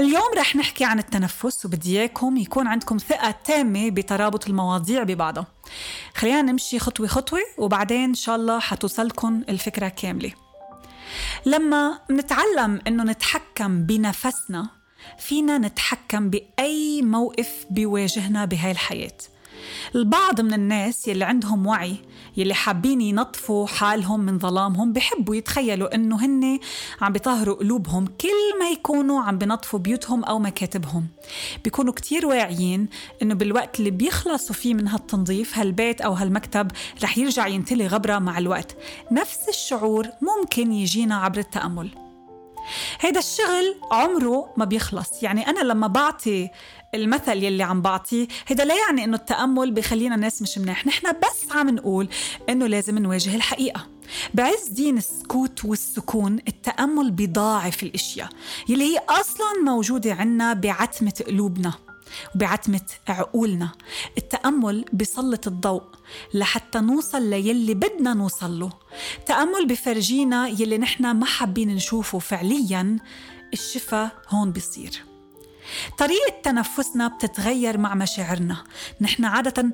اليوم رح نحكي عن التنفس وبدي إياكم يكون عندكم ثقة تامة بترابط المواضيع ببعضها. خلينا نمشي خطوة خطوة وبعدين إن شاء الله حتوصلكم الفكرة كاملة. لما نتعلم إنه نتحكم بنفسنا فينا نتحكم بأي موقف بيواجهنا بهاي الحياة. البعض من الناس يلي عندهم وعي يلي حابين ينظفوا حالهم من ظلامهم بحبوا يتخيلوا إنه هن عم بيطهروا قلوبهم كل ما يكونوا عم بنظفوا بيوتهم أو مكاتبهم. بيكونوا كتير واعيين إنه بالوقت اللي بيخلصوا فيه من هالتنظيف هالبيت أو هالمكتب رح يرجع ينتلي غبرة مع الوقت. نفس الشعور ممكن يجينا عبر التأمل. هيدا الشغل عمره ما بيخلص. يعني أنا لما بعطي المثل يلي عم بعطيه هيدا لا يعني إنه التأمل بخلينا الناس مش منيح. نحن بس عم نقول إنه لازم نواجه الحقيقة. بعز دين السكوت والسكون التأمل بيضاعف الأشياء يلي هي أصلا موجودة عنا بعتمة قلوبنا وبعتمة عقولنا. التأمل بسلط الضوء لحتى نوصل ليلي بدنا نوصل له. تأمل بفرجينا يلي نحن ما حابين نشوفه فعليا الشفاء هون بيصير. طريقة تنفسنا بتتغير مع مشاعرنا. نحن عادة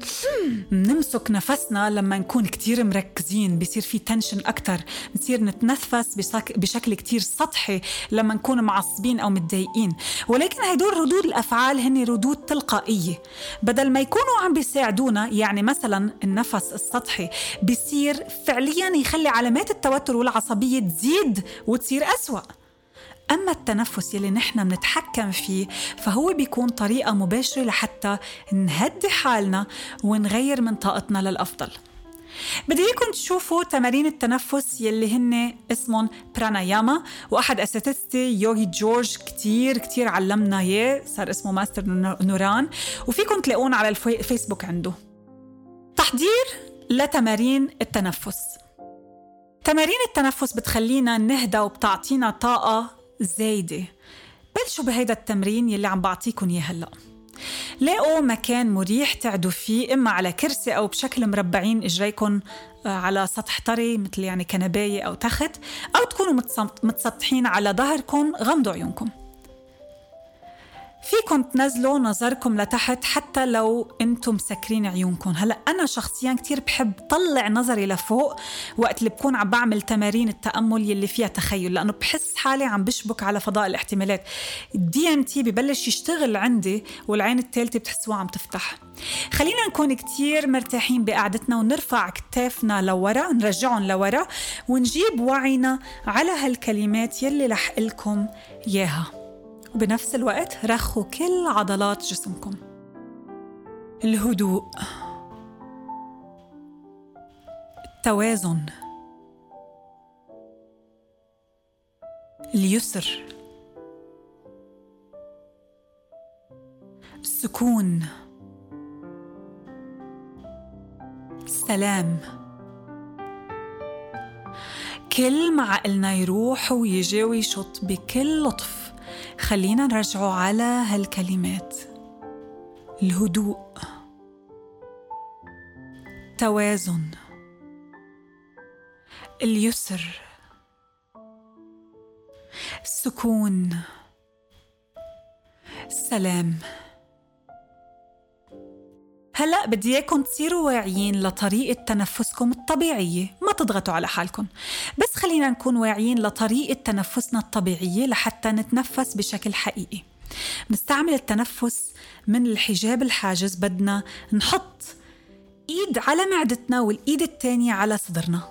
نمسك نفسنا لما نكون كتير مركزين بصير في تنشن أكتر نصير نتنفس بشكل كتير سطحي لما نكون معصبين أو متضايقين. ولكن هدول ردود الأفعال هن ردود تلقائية. بدل ما يكونوا عم بيساعدونا يعني مثلا النفس السطحي بصير فعليا يخلي علامات التوتر والعصبية تزيد وتصير أسوأ. أما التنفس يلي نحن بنتحكم فيه فهو بيكون طريقة مباشرة لحتى نهدي حالنا ونغير من طاقتنا للأفضل. بدي إياكم تشوفوا تمارين التنفس يلي هن اسمهم براناياما وأحد أساتذتي يوغي جورج كتير كتير علمنا إياه صار اسمه ماستر نوران وفيكم تلاقون على الفيسبوك عنده. تحضير لتمارين التنفس. تمارين التنفس بتخلينا نهدى وبتعطينا طاقة زايدة. بلشوا بهيدا التمرين يلي عم بعطيكم إياه هلأ. لاقوا مكان مريح تقعدوا فيه إما على كرسي أو بشكل مربعين إجريكم آه، على سطح طري مثل يعني كنباية أو تخت أو تكونوا متسطحين على ظهركم غمضوا عيونكم. فيكم تنزلوا نظركم لتحت حتى لو أنتم مسكرين عيونكم. هلا أنا شخصيا كتير بحب طلع نظري لفوق وقت اللي بكون عم بعمل تمارين التأمل يلي فيها تخيل لأنه بحس حالي عم بشبك على فضاء الاحتمالات. ال DMT ببلش يشتغل عندي والعين الثالثه بتحسوها عم تفتح. خلينا نكون كتير مرتاحين بقعدتنا ونرفع كتافنا لورا نرجعهم لورا ونجيب وعينا على هالكلمات يلي رح لكم ياها وبنفس الوقت رخوا كل عضلات جسمكم. الهدوء التوازن اليسر السكون السلام. كل ما عقلنا يروح ويجي ويشط بكل لطف خلينا نرجعه على هالكلمات. الهدوء. توازن. اليسر. السكون. السلام. هلا بدي إياكم تصيروا واعيين لطريقة تنفسكم الطبيعية، ما تضغطوا على حالكم، بس خلينا نكون واعيين لطريقة تنفسنا الطبيعية لحتى نتنفس بشكل حقيقي. نستعمل التنفس من الحجاب الحاجز بدنا نحط إيد على معدتنا والإيد الثانية على صدرنا.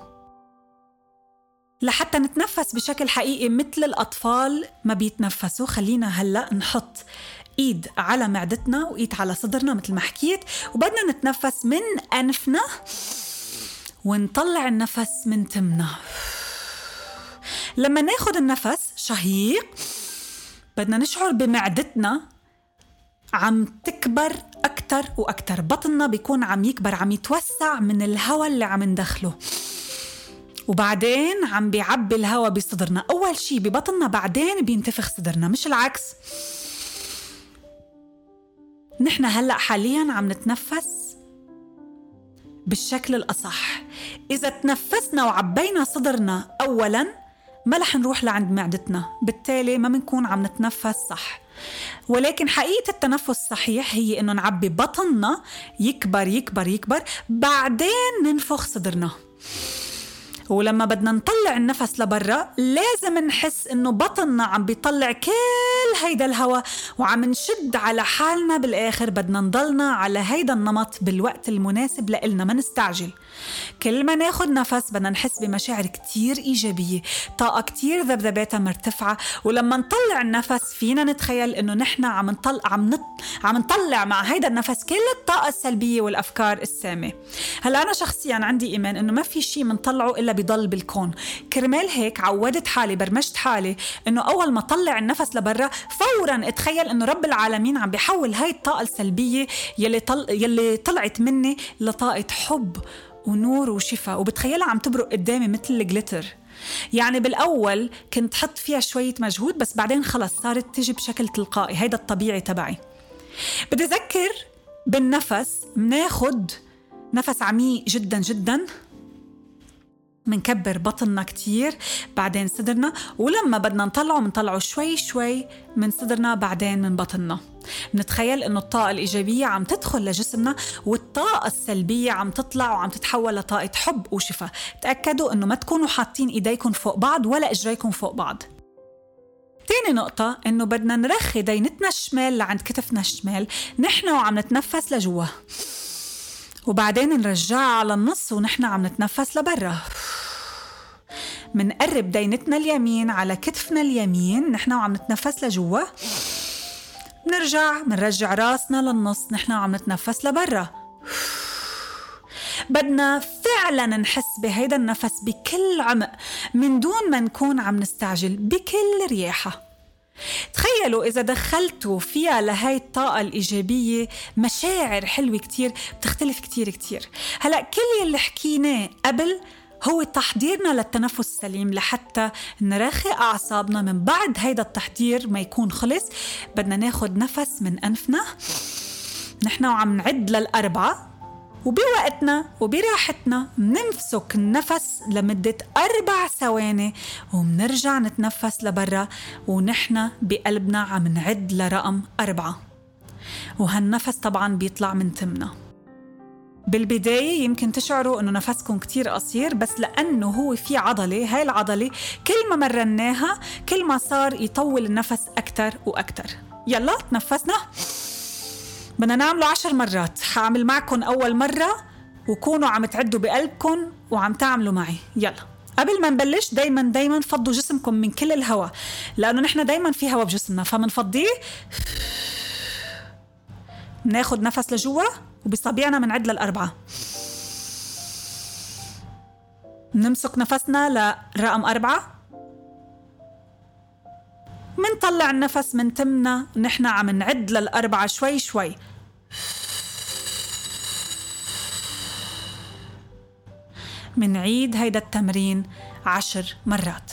لحتى نتنفس بشكل حقيقي مثل الأطفال ما بيتنفسوا خلينا هلأ نحط إيد على معدتنا وإيد على صدرنا مثل ما حكيت وبدنا نتنفس من أنفنا ونطلع النفس من تمنا لما ناخد النفس شهيق بدنا نشعر بمعدتنا عم تكبر أكتر وأكتر. بطننا بيكون عم يكبر عم يتوسع من الهواء اللي عم ندخله. وبعدين عم بيعبي الهواء بصدرنا. أول شي ببطننا بعدين بينتفخ صدرنا مش العكس. نحن هلأ حاليا عم نتنفس بالشكل الأصح. إذا تنفسنا وعبينا صدرنا أولا ما رح نروح لعند معدتنا بالتالي ما بنكون عم نتنفس صح. ولكن حقيقة التنفس الصحيح هي إنه نعبي بطننا يكبر يكبر يكبر بعدين ننفخ صدرنا. ولما بدنا نطلع النفس لبرا لازم نحس إنه بطننا عم بيطلع كل هيدا الهواء وعم نشد على حالنا بالآخر بدنا نضلنا على هيدا النمط بالوقت المناسب لإلنا ما نستعجل. كل ما ناخد نفس بدنا نحس بمشاعر كتير إيجابية طاقة كتير ذبذباتها مرتفعة ولما نطلع النفس فينا نتخيل إنه نحن عم نطلع عم نط... عم نطلع مع هيدا النفس كل الطاقة السلبية والأفكار السامة. هلا أنا شخصيا عندي إيمان إنه ما في شيء منطلعه إلا بضل بالكون. كرمال هيك عودت حالي برمجت حالي إنه أول ما طلع النفس لبرا فورا أتخيل إنه رب العالمين عم بيحول هاي الطاقة السلبية يلي, طل... يلي طلعت مني لطاقة حب. ونور وشفاء. وبتخيلها عم تبرق قدامي مثل الجليتر يعني بالأول كنت حط فيها شوية مجهود بس بعدين خلص صارت تجي بشكل تلقائي. هيدا الطبيعي تبعي. بدي أذكر بالنفس مناخد نفس عميق جدا جدا. منكبر بطننا كتير بعدين صدرنا. ولما بدنا نطلعه منطلعه شوي شوي من صدرنا بعدين من بطننا. نتخيل إنه الطاقة الإيجابية عم تدخل لجسمنا والطاقة السلبية عم تطلع وعم تتحول لطاقة حب وشفاء. تأكدوا إنه ما تكونوا حاطين إيديكم فوق بعض ولا إجريكم فوق بعض. تاني نقطة إنه بدنا نرخي دينتنا الشمال لعند كتفنا الشمال نحن وعم نتنفس لجوا. وبعدين نرجعها على النص ونحن عم نتنفس لبرا. منقرب دينتنا اليمين على كتفنا اليمين نحن وعم نتنفس لجوا. منرجع منرجع راسنا للنص نحن وعم نتنفس لبرا. بدنا فعلا نحس بهيدا النفس بكل عمق من دون ما نكون عم نستعجل بكل رياحة. تخيلوا إذا دخلتوا فيها لهاي الطاقة الإيجابية مشاعر حلوة كتير بتختلف كتير كتير. هلأ كل يلي حكيناه قبل هو تحضيرنا للتنفس السليم لحتى نرخي أعصابنا من بعد هيدا التحضير ما يكون خلص. بدنا ناخد نفس من أنفنا. نحن وعم نعد للأربعة. وبوقتنا وبراحتنا منمسك النفس لمدة أربع ثواني ومنرجع نتنفس لبرا. ونحن بقلبنا عم نعد لرقم أربعة. وهالنفس طبعا بيطلع من تمنا. بالبداية يمكن تشعروا إنه نفسكم كتير قصير بس لأنه هو في عضلة هاي العضلة كل ما مرناها كل ما صار يطول النفس أكتر وأكتر. يلا تنفسنا. بدنا نعمله عشر مرات. حأعمل معكم أول مرة وكونوا عم تعدوا بقلبكم وعم تعملوا معي. يلا. قبل ما نبلش دايما دايما فضوا جسمكم من كل الهواء لأنه نحن دايما في هواء بجسمنا فمنفضيه. ناخد نفس لجوا. وبصابعنا منعد للأربعة. نمسك نفسنا لرقم أربعة. منطلع النفس من تمنا نحن عم نعد للأربعة شوي شوي. منعيد هيدا التمرين عشر مرات.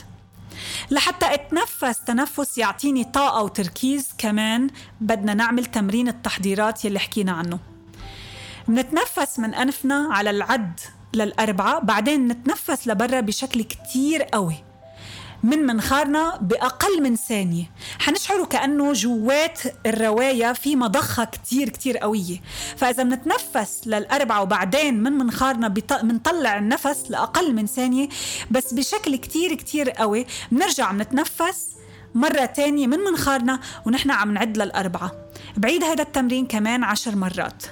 لحتى اتنفس تنفس يعطيني طاقة وتركيز كمان بدنا نعمل تمرين التحضيرات يلي حكينا عنه. منتنفس من أنفنا على العد للأربعة بعدين نتنفس لبرا بشكل كتير قوي. من منخارنا بأقل من ثانية. حنشعره كأنه جوات الرواية في مضخة كتير كتير قوية. فإذا بنتنفس للأربعة وبعدين من منخارنا بنطلع النفس لأقل من ثانية بس بشكل كتير كتير قوي. بنرجع بنتنفس مرة تانية من منخارنا ونحن عم نعد للأربعة. بعيد هذا التمرين كمان عشر مرات.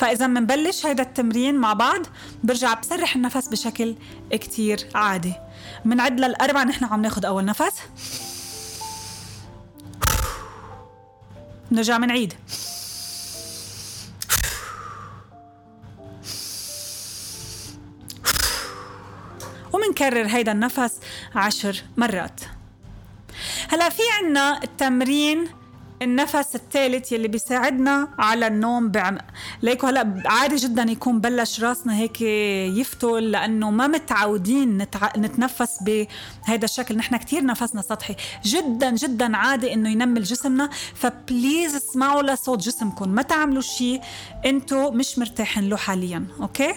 فإذا منبلش هيدا التمرين مع بعض برجع بسرح النفس بشكل كتير عادي. منعد للأربع نحن عم ناخد أول نفس. نرجع منعيد ومنكرر هيدا النفس عشر مرات. هلا في عنا التمرين النفس الثالث يلي بيساعدنا على النوم بعمق ليكو هلا عادي جدا يكون بلش راسنا هيك يفتل لأنه ما متعودين نتع... نتنفس بهذا الشكل. نحن كتير نفسنا سطحي. جدا جدا عادي إنه ينمل جسمنا. ف please اسمعوا لصوت جسمكم. ما تعملوا شيء أنتم مش مرتاحين له حاليا okay؟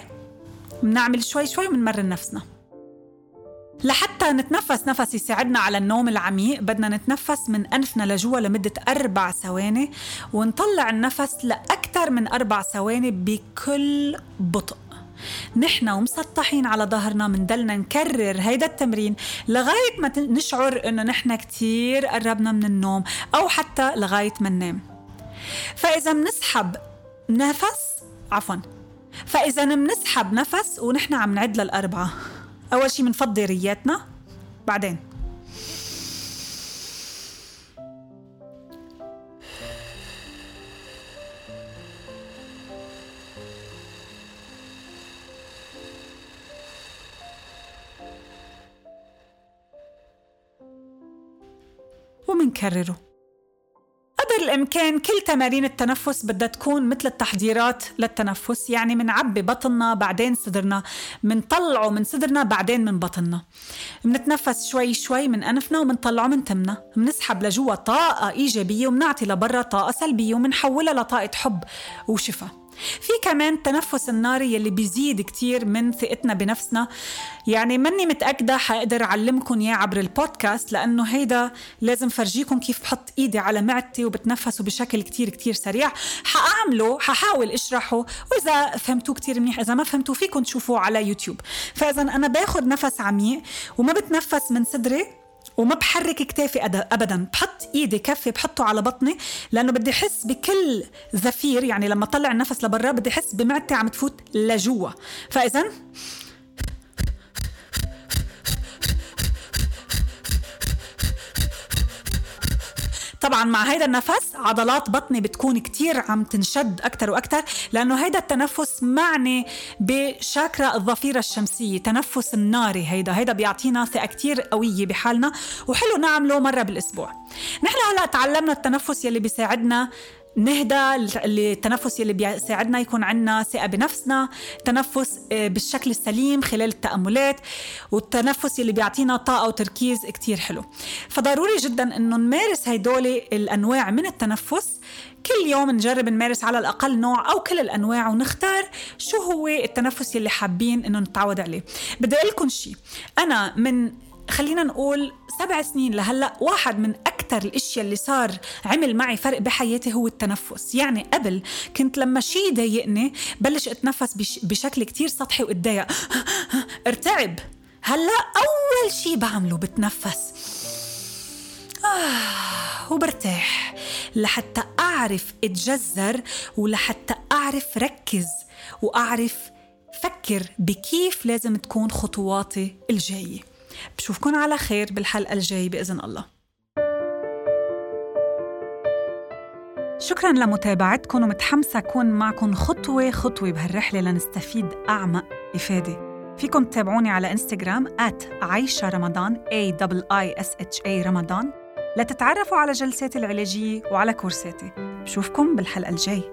بنعمل شوي شوي وبنمرن نفسنا. لحتى نتنفس نفس يساعدنا على النوم العميق. بدنا نتنفس من أنفنا لجوا لمدة أربع ثواني ونطلع النفس لأكثر من أربع ثواني بكل بطء. نحن ومسطحين على ظهرنا مندلنا نكرر هيدا التمرين لغاية ما نشعر إنه نحن كتير قربنا من النوم أو حتى لغاية ما ننام. فإذا منسحب نفس عفوا فإذا منسحب نفس ونحن عم نعد للأربعة. أول شي بنفضي رياتنا بعدين. ومنكرره. قدر الإمكان كل تمارين التنفس بدها تكون مثل التحضيرات للتنفس يعني منعبي بطننا بعدين صدرنا منطلعه من صدرنا بعدين من بطننا. منتنفس شوي شوي من أنفنا ومنطلعه من تمنا. منسحب لجوا طاقة إيجابية ومنعطي لبرا طاقة سلبية ومنحولها لطاقة حب وشفاء. في كمان التنفس الناري يلي بيزيد كتير من ثقتنا بنفسنا. يعني ماني متأكدة حقدر أعلمكم إياه عبر البودكاست لأنه هيدا لازم فرجيكم كيف بحط إيدي على معدتي وبتنفسه بشكل كتير كتير سريع. حأعمله ححاول أشرحه وإذا فهمتوه كتير منيح إذا ما فهمتوه فيكم تشوفوه على يوتيوب. فإذا أنا باخد نفس عميق وما بتنفس من صدري وما بحرك كتافي ابدا. بحط إيدي كفي بحطه على بطني لأنه بدي أحس بكل زفير يعني لما أطلع النفس لبرا بدي أحس بمعدتي عم تفوت لجوا. فاذا طبعا مع هيدا النفس عضلات بطني بتكون كتير عم تنشد أكتر وأكتر لأنه هيدا التنفس معني بشاكرا الظفيرة الشمسية تنفس الناري هيدا هيدا بيعطينا ثقة كتير قوية بحالنا وحلو نعمله مرة بالأسبوع. نحن هلأ تعلمنا التنفس يلي بيساعدنا نهدى التنفس يلي بيساعدنا يكون عندنا ثقة بنفسنا تنفس آه، بالشكل السليم خلال التأملات والتنفس يلي بيعطينا طاقة وتركيز كتير حلو. فضروري جدا إنه نمارس هيدول الأنواع من التنفس. كل يوم نجرب نمارس على الأقل نوع أو كل الأنواع ونختار شو هو التنفس يلي حابين إنه نتعود عليه. بدي أقول لكم شيء أنا من خلينا نقول سبع سنين لهلأ واحد من أكثر الأشياء اللي صار عمل معي فرق بحياتي هو التنفس. يعني قبل كنت لما شيء يضايقني بلش أتنفس بشكل كتير سطحي وأتضايق. ارتعب. هلأ أول شيء بعمله بتنفس. آه وبرتاح. لحتى أعرف أتجذر ولحتى أعرف ركز وأعرف فكر بكيف لازم تكون خطواتي الجاية. بشوفكن على خير بالحلقة الجاي بإذن الله. شكرا لمتابعتكم ومتحمسة أكون معكم خطوة خطوة بهالرحلة لنستفيد أعمق إفادة. فيكم تتابعوني على إنستغرام عايشة رمضان A I S H A رمضان. لتتعرفوا على جلساتي العلاجية وعلى كورساتي. بشوفكم بالحلقة الجاي